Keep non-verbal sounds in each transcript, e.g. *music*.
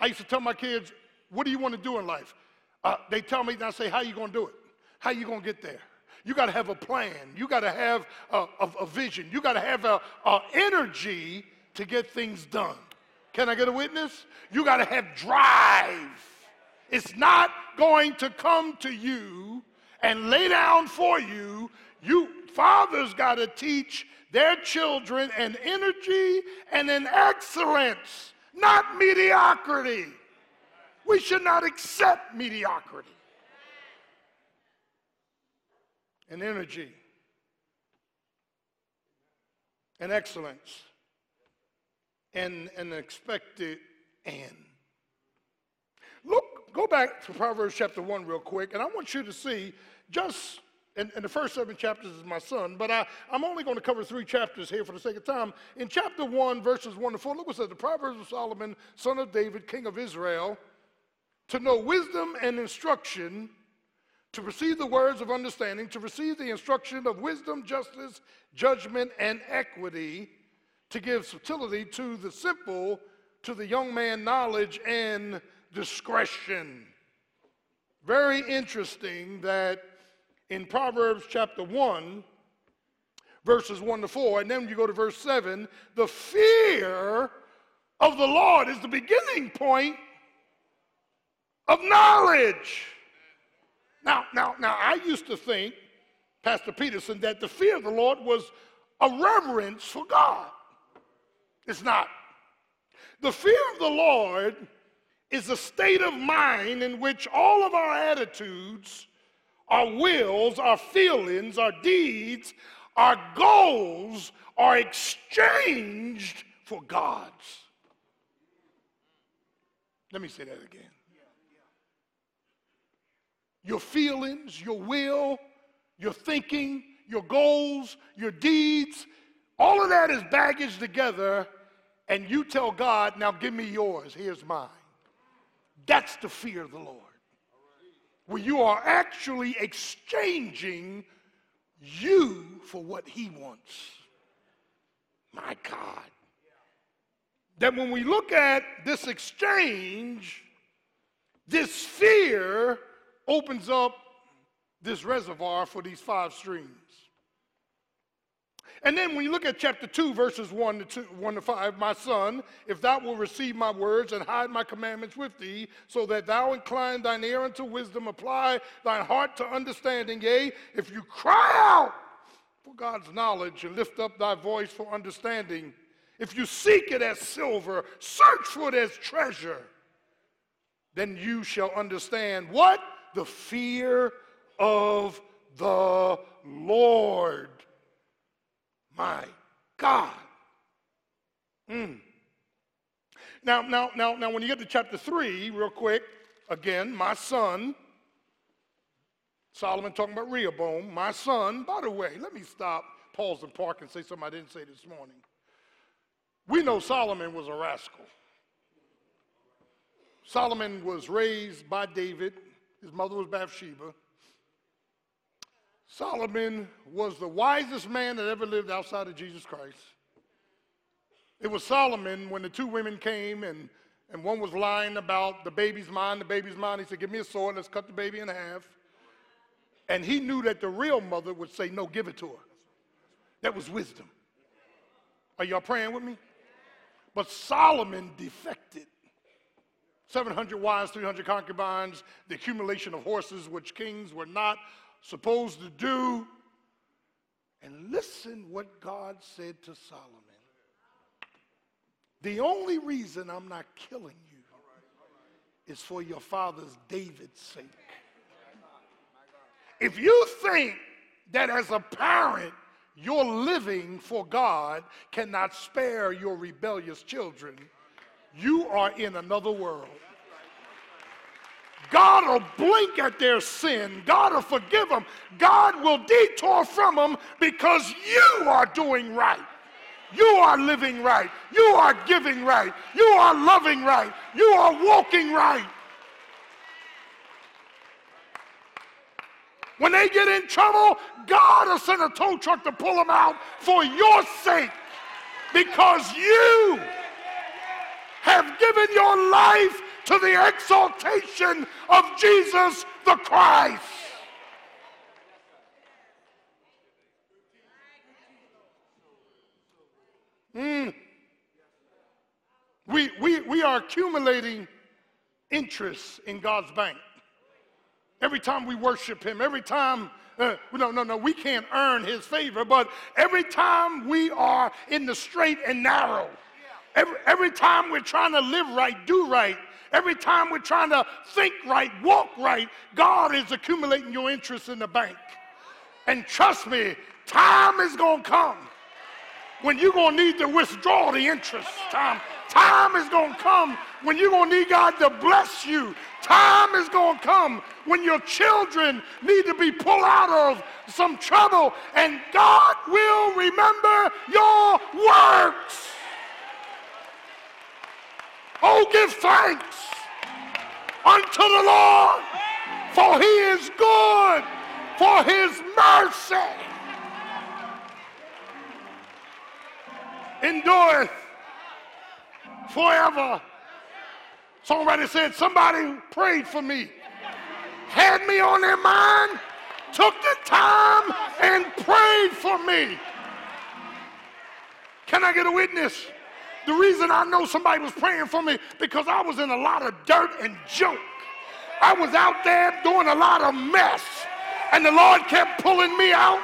I used to tell my kids, what do you want to do in life? Uh, they tell me, and I say, how you going to do it? How you going to get there? You got to have a plan. You got to have a, a, a, vision. You got to have a, a energy to get things done. Can I get a witness? You got to have drive. It's not going to come to you and lay down for you. You fathers got to teach their children an energy and an excellence, not mediocrity. We should not accept mediocrity. And energy and excellence and an expected end. Look, go back to Proverbs chapter 1 real quick, and I want you to see just and, and, the first seven chapters is my son, but I, I'm only going to cover three chapters here for the sake of time. In chapter 1, verses 1 to 4, look what says The Proverbs of Solomon, son of David, king of Israel, to know wisdom and instruction, to receive the words of understanding, to receive the instruction of wisdom, justice, judgment, and equity, to give subtlety to the simple, to the young man knowledge and discretion. Very interesting that in Proverbs chapter 1, verses 1 to 4, and then you go to verse 7, the fear of the Lord is the beginning point of knowledge. Now, now, now, I used to think, Pastor Peterson, that the fear of the Lord was a reverence for God. It's not. The fear of the Lord is a state of mind in which all of our attitudes our wills, our feelings, our deeds, our goals are exchanged for God's. Let me say that again. Your feelings, your will, your thinking, your goals, your deeds, all of that is baggage together, and you tell God, now give me yours, here's mine. That's the fear of the Lord where you are actually exchanging you for what he wants. My God. That when we look at this exchange, this fear opens up this reservoir for these five streams. And then when you look at chapter 2, verses 1 to, 2, 1 to 5, my son, if thou wilt receive my words and hide my commandments with thee, so that thou incline thine ear unto wisdom, apply thine heart to understanding, yea, if you cry out for God's knowledge and lift up thy voice for understanding, if you seek it as silver, search for it as treasure, then you shall understand what? The fear of the Lord my God. Mm. Now, now, now, now, when you get to chapter 3, real quick, again, my son, Solomon talking about Rehoboam, my son, by the way, let me stop, pause and park and say something I didn't say this morning. We know Solomon was a rascal. Solomon was raised by David. His mother was Bathsheba. Solomon was the wisest man that ever lived outside of Jesus Christ. It was Solomon when the two women came and, and one was lying about the baby's mine, the baby's mine. He said, Give me a sword, let's cut the baby in half. And he knew that the real mother would say, No, give it to her. That was wisdom. Are y'all praying with me? But Solomon defected. 700 wives, 300 concubines, the accumulation of horses, which kings were not supposed to do. And listen what God said to Solomon. The only reason I'm not killing you is for your father's David's sake. If you think that as a parent, your living for God cannot spare your rebellious children, you are in another world. God will blink at their sin. God will forgive them. God will detour from them because you are doing right. You are living right. You are giving right. You are loving right. You are walking right. When they get in trouble, God will send a tow truck to pull them out for your sake because you have given your life to the exaltation of Jesus the Christ. Mm. We, we, we are accumulating interest in God's bank. Every time we worship Him, every time, uh, no, no, no, we can't earn His favor, but every time we are in the straight and narrow, every, every time we're trying to live right, do right, every time we're trying to think right, walk right, God is accumulating your interest in the bank. And trust me, time is going to come when you're going to need to withdraw the interest. Time, time is going to come when you're going to need God to bless you. Time is going to come when your children need to be pulled out of some trouble, and God will remember your works. Oh, give thanks unto the Lord, for he is good, for his mercy endureth forever. Somebody said, Somebody prayed for me, had me on their mind, took the time, and prayed for me. Can I get a witness? The reason I know somebody was praying for me because I was in a lot of dirt and junk. I was out there doing a lot of mess. And the Lord kept pulling me out.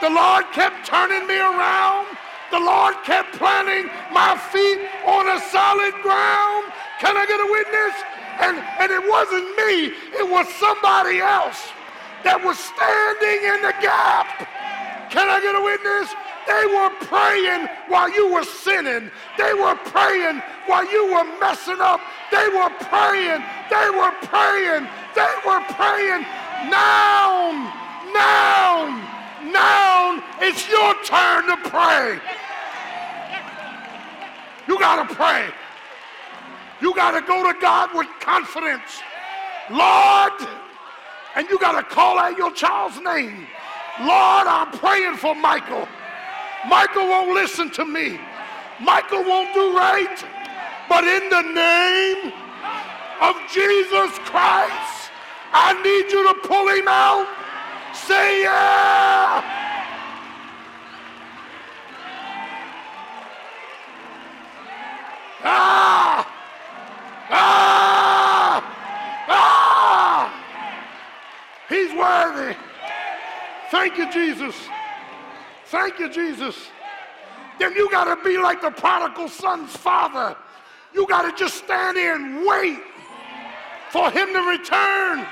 The Lord kept turning me around. The Lord kept planting my feet on a solid ground. Can I get a witness? And, and it wasn't me, it was somebody else that was standing in the gap. Can I get a witness? They were praying while you were sinning. They were praying while you were messing up. They were praying. They were praying. They were praying. Now, now, now it's your turn to pray. You got to pray. You got to go to God with confidence. Lord, and you got to call out your child's name. Lord, I'm praying for Michael. Michael won't listen to me. Michael won't do right. But in the name of Jesus Christ, I need you to pull him out Say yeah! Ah! Ah! Ah! He's worthy. Thank you, Jesus. Thank you, Jesus. Then you got to be like the prodigal son's father. You got to just stand there and wait for him to return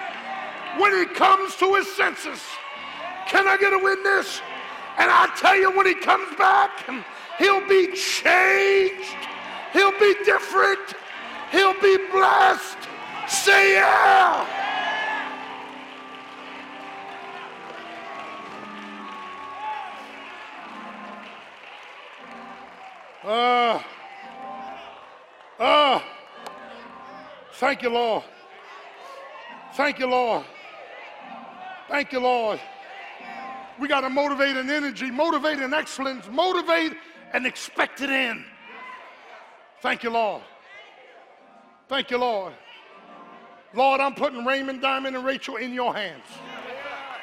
when he comes to his senses. Can I get a witness? And I tell you, when he comes back, he'll be changed. He'll be different. He'll be blessed. Say yeah. Ah, uh, ah, uh, thank you, Lord. Thank you, Lord. Thank you, Lord. We got to motivate an energy, motivate an excellence, motivate an expected end. Thank you, Lord. Thank you, Lord. Lord, I'm putting Raymond, Diamond, and Rachel in your hands.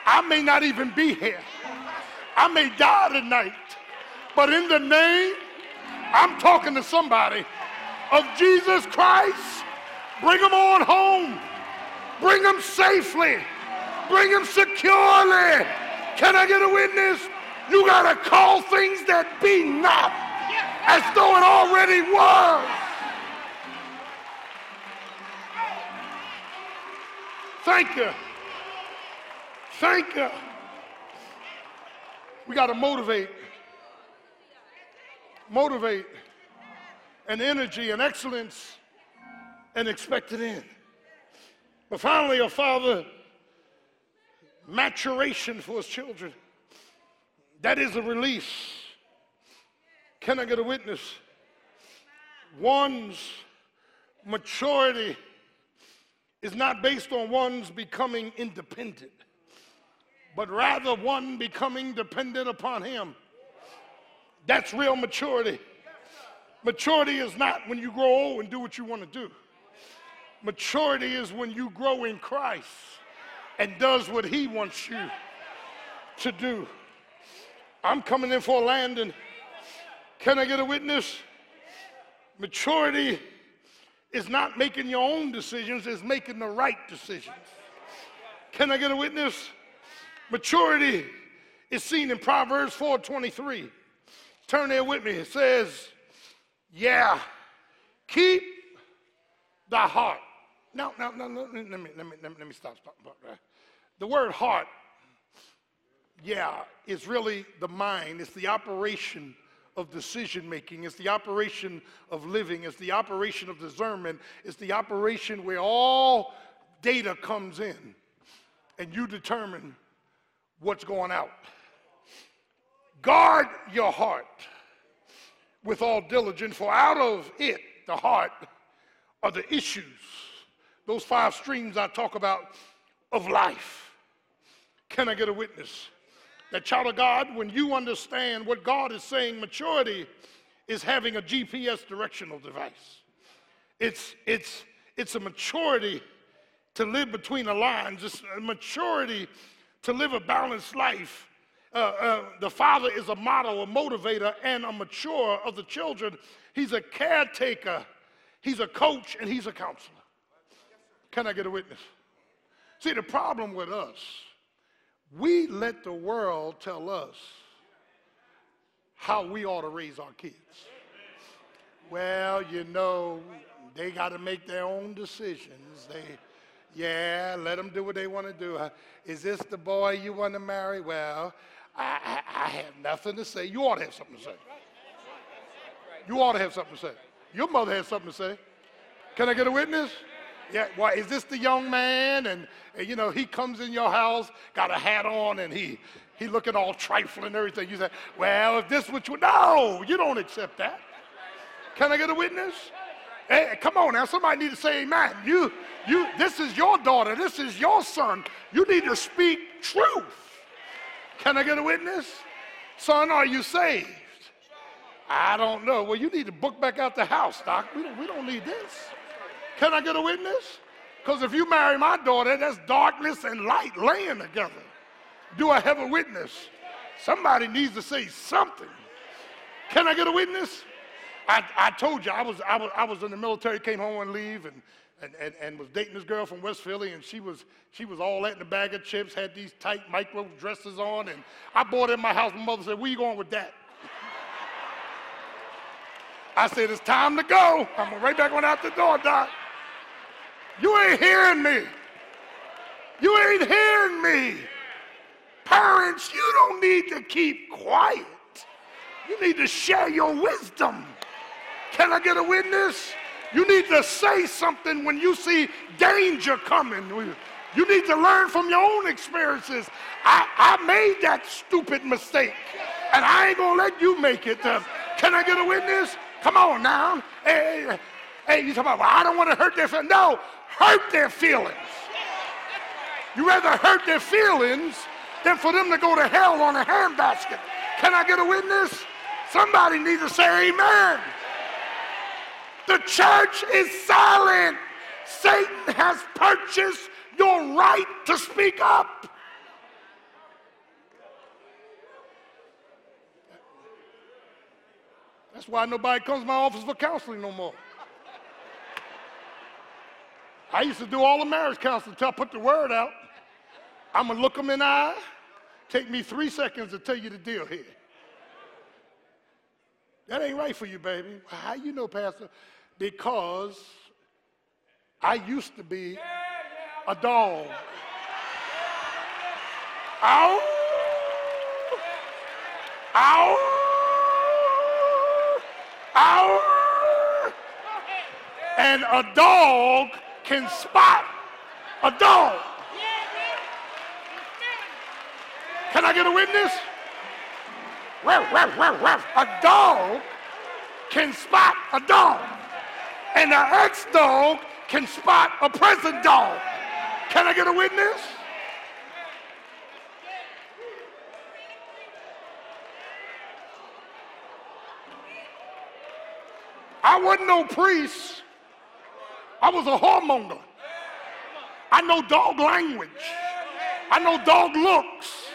I may not even be here. I may die tonight. But in the name, I'm talking to somebody of Jesus Christ. Bring them on home. Bring them safely. Bring them securely. Can I get a witness? You got to call things that be not as though it already was. Thank you. Thank you. We got to motivate. Motivate and energy and excellence and expect it in. But finally, a father maturation for his children. That is a release. Can I get a witness? One's maturity is not based on one's becoming independent, but rather one becoming dependent upon him. That's real maturity. Maturity is not when you grow old and do what you want to do. Maturity is when you grow in Christ and does what he wants you to do. I'm coming in for a landing. Can I get a witness? Maturity is not making your own decisions, it's making the right decisions. Can I get a witness? Maturity is seen in Proverbs 4:23. Turn there with me. It says, "Yeah, keep the heart." No, no, no, no. Let me, let me, let me, let me stop, stop. The word heart, yeah, is really the mind. It's the operation of decision making. It's the operation of living. It's the operation of discernment. It's the operation where all data comes in and you determine what's going out. Guard your heart with all diligence, for out of it, the heart, are the issues, those five streams I talk about of life. Can I get a witness? That child of God, when you understand what God is saying, maturity is having a GPS directional device. It's, it's, it's a maturity to live between the lines, it's a maturity to live a balanced life. Uh, uh, the father is a model, a motivator, and a mature of the children. He's a caretaker, he's a coach, and he's a counselor. Can I get a witness? See, the problem with us, we let the world tell us how we ought to raise our kids. Well, you know, they got to make their own decisions. They, yeah, let them do what they want to do. Is this the boy you want to marry? Well, I, I, have nothing to say. You ought to have something to say. You ought to have something to say. Your mother has something to say. Can I get a witness? Yeah, why is this the young man? And, and, you know, he comes in your house, got a hat on, and he he looking all trifling and everything. You say, well, if this what you no, you don't accept that. Can I get a witness? Hey, come on now, somebody need to say amen. You, you, this is your daughter, this is your son. You need to speak truth. Can I get a witness? Son, are you saved? I don't know. Well, you need to book back out the house, Doc. We don't, we don't need this. Can I get a witness? Because if you marry my daughter, that's darkness and light laying together. Do I have a witness? Somebody needs to say something. Can I get a witness? I, I told you I was, I, was, I was in the military, came home on leave, and, and, and, and was dating this girl from West Philly, and she was, she was all that in a bag of chips, had these tight micro dresses on, and I bought it in my house. My mother said, Where you going with that? I said, It's time to go. I'm right back on out the door, Doc. You ain't hearing me. You ain't hearing me. Parents, you don't need to keep quiet. You need to share your wisdom. Can I get a witness? You need to say something when you see danger coming. You need to learn from your own experiences. I, I made that stupid mistake, and I ain't gonna let you make it. Uh, can I get a witness? Come on now. Hey, hey, you talk about, well, I don't want to hurt their feelings. No, hurt their feelings. You rather hurt their feelings than for them to go to hell on a handbasket. Can I get a witness? Somebody needs to say amen. The church is silent. Satan has purchased your right to speak up. That's why nobody comes to my office for counseling no more. I used to do all the marriage counseling until I put the word out. I'm going to look them in the eye. Take me three seconds to tell you the deal here. That ain't right for you, baby. How you know, Pastor? Because I used to be a dog. Ow! Ow! Ow! And a dog can spot a dog. Can I get a witness? A dog can spot a dog and an ex dog can spot a present dog. Can I get a witness? I wasn't no priest. I was a whoremonger. I know dog language. I know dog looks.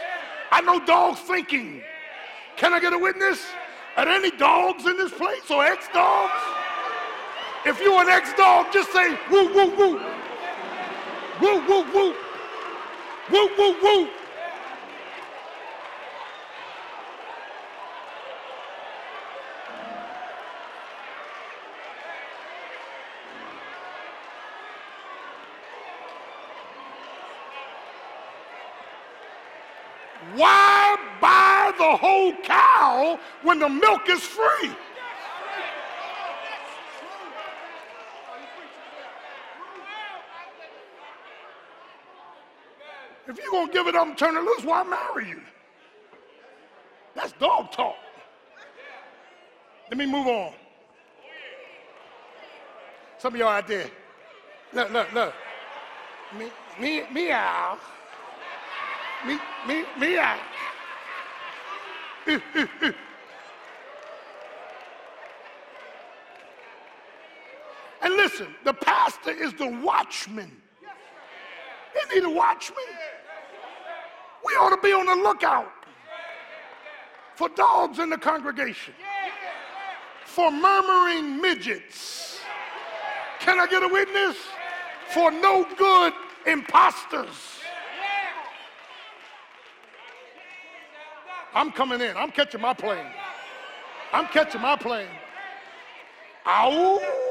I know dog thinking. Can I get a witness? Are there any dogs in this place or ex dogs? If you're an ex dog, just say woo, woo, woo. Woo, woo, woo. Woo, woo, woo. Why buy the whole cow when the milk is free? If you're going to give it up and turn it loose, why marry you? That's dog talk. Let me move on. Some of y'all out there, look, look, look. Me, me, meow. Me, me, meow. and listen, the pastor is the watchman. He need a watchman. We ought to be on the lookout for dogs in the congregation, for murmuring midgets. Can I get a witness? For no good imposters. I'm coming in. I'm catching my plane. I'm catching my plane. Ow!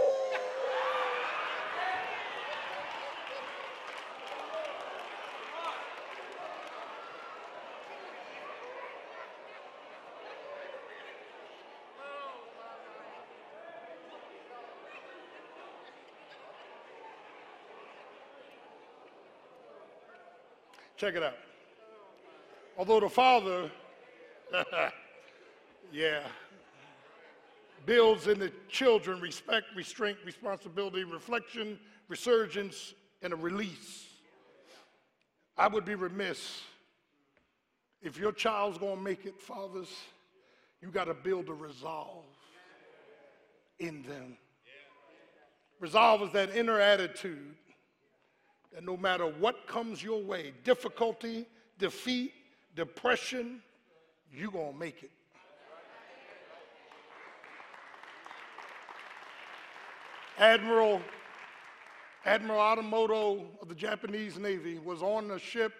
Check it out. Although the father, *laughs* yeah, builds in the children respect, restraint, responsibility, reflection, resurgence, and a release. I would be remiss if your child's gonna make it, fathers, you gotta build a resolve in them. Resolve is that inner attitude that no matter what comes your way, difficulty, defeat, depression, you're going to make it. Admiral Admiral Atamoto of the Japanese Navy was on the ship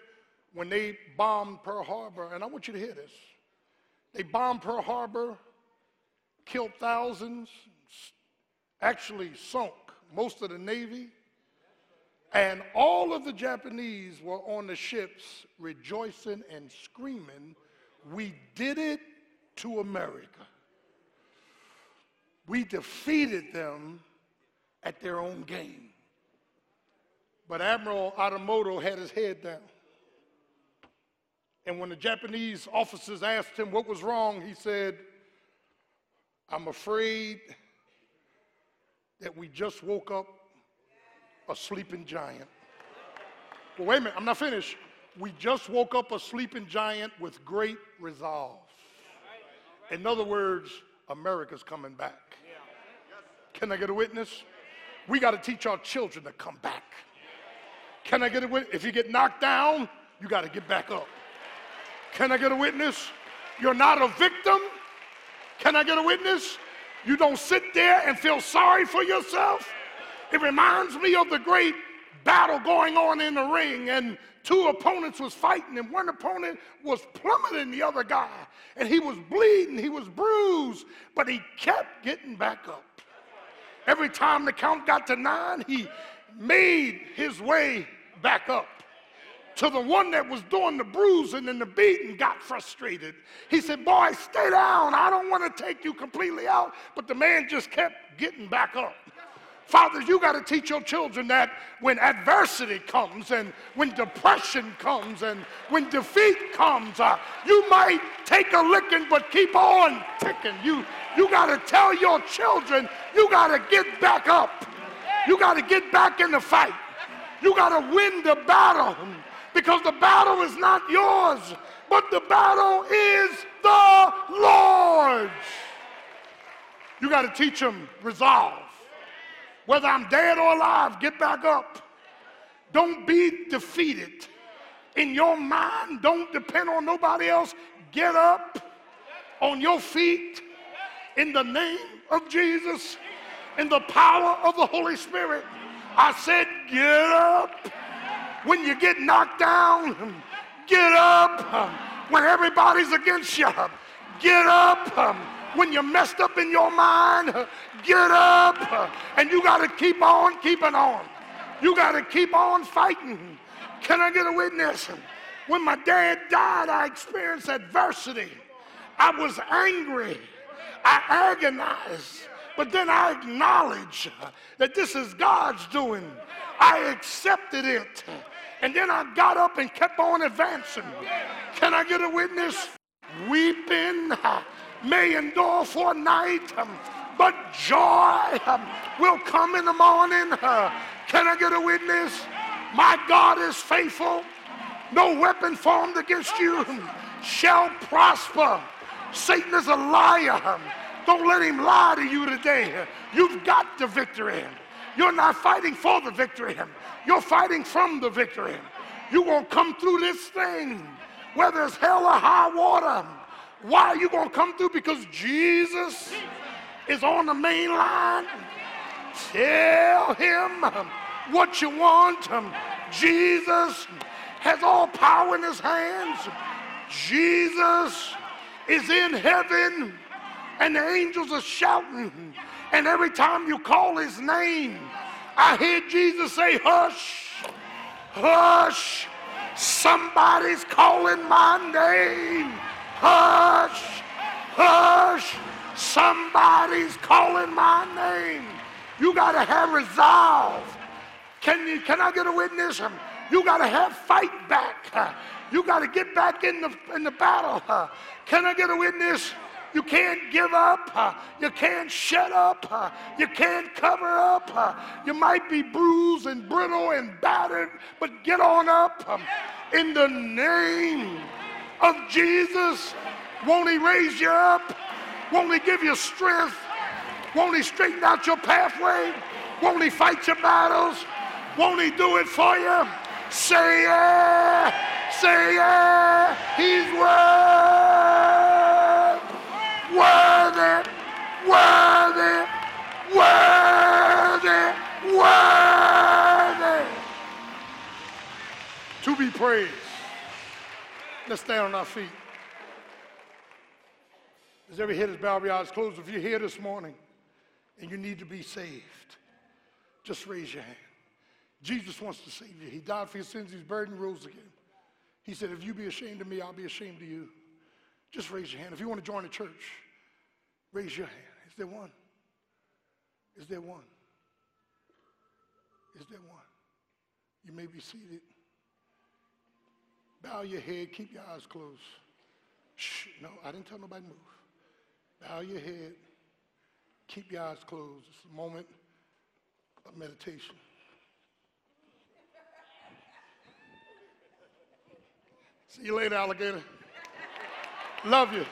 when they bombed Pearl Harbor, and I want you to hear this. They bombed Pearl Harbor, killed thousands, actually sunk most of the Navy. And all of the Japanese were on the ships rejoicing and screaming, We did it to America. We defeated them at their own game. But Admiral Atamoto had his head down. And when the Japanese officers asked him what was wrong, he said, I'm afraid that we just woke up a sleeping giant. Well, wait a minute, I'm not finished. We just woke up a sleeping giant with great resolve. In other words, America's coming back. Can I get a witness? We got to teach our children to come back. Can I get a witness? If you get knocked down, you got to get back up. Can I get a witness? You're not a victim. Can I get a witness? You don't sit there and feel sorry for yourself. It reminds me of the great battle going on in the ring and two opponents was fighting and one opponent was plummeting the other guy and he was bleeding, he was bruised, but he kept getting back up. Every time the count got to nine, he made his way back up. To the one that was doing the bruising and the beating got frustrated. He said, Boy, stay down. I don't want to take you completely out. But the man just kept getting back up. Fathers, you got to teach your children that when adversity comes and when depression comes and when defeat comes, uh, you might take a licking but keep on ticking. You, you got to tell your children you got to get back up. You got to get back in the fight. You got to win the battle because the battle is not yours, but the battle is the Lord's. You got to teach them resolve. Whether I'm dead or alive, get back up. Don't be defeated. In your mind, don't depend on nobody else. Get up on your feet in the name of Jesus, in the power of the Holy Spirit. I said, get up. When you get knocked down, get up. When everybody's against you, get up. When you're messed up in your mind, get up. And you got to keep on keeping on. You got to keep on fighting. Can I get a witness? When my dad died, I experienced adversity. I was angry. I agonized. But then I acknowledged that this is God's doing. I accepted it. And then I got up and kept on advancing. Can I get a witness? Weeping may endure for a night, um, but joy um, will come in the morning. Uh, can I get a witness? My God is faithful. No weapon formed against you um, shall prosper. Satan is a liar. Don't let him lie to you today. You've got the victory. You're not fighting for the victory. You're fighting from the victory. You won't come through this thing, whether it's hell or high water. Why are you going to come through? Because Jesus is on the main line. Tell him what you want. Jesus has all power in his hands. Jesus is in heaven and the angels are shouting. And every time you call his name, I hear Jesus say, Hush, hush, somebody's calling my name. Hush, hush, somebody's calling my name. You got to have resolve. Can, you, can I get a witness? You got to have fight back. You got to get back in the, in the battle. Can I get a witness? You can't give up. You can't shut up. You can't cover up. You might be bruised and brittle and battered, but get on up in the name of Jesus. Won't he raise you up? Won't he give you strength? Won't he straighten out your pathway? Won't he fight your battles? Won't he do it for you? Say yeah, say yeah, he's worthy, worthy, worthy, worthy, worthy to be praised. Let's stand on our feet. As every head is bowed, every eyes closed, if you're here this morning and you need to be saved, just raise your hand. Jesus wants to save you. He died for your sins, he's buried and rose again. He said, If you be ashamed of me, I'll be ashamed of you. Just raise your hand. If you want to join the church, raise your hand. Is there one? Is there one? Is there one? You may be seated. Bow your head, keep your eyes closed. Shh, no, I didn't tell nobody to move. Bow your head, keep your eyes closed. It's a moment of meditation. See you later, alligator. Love you.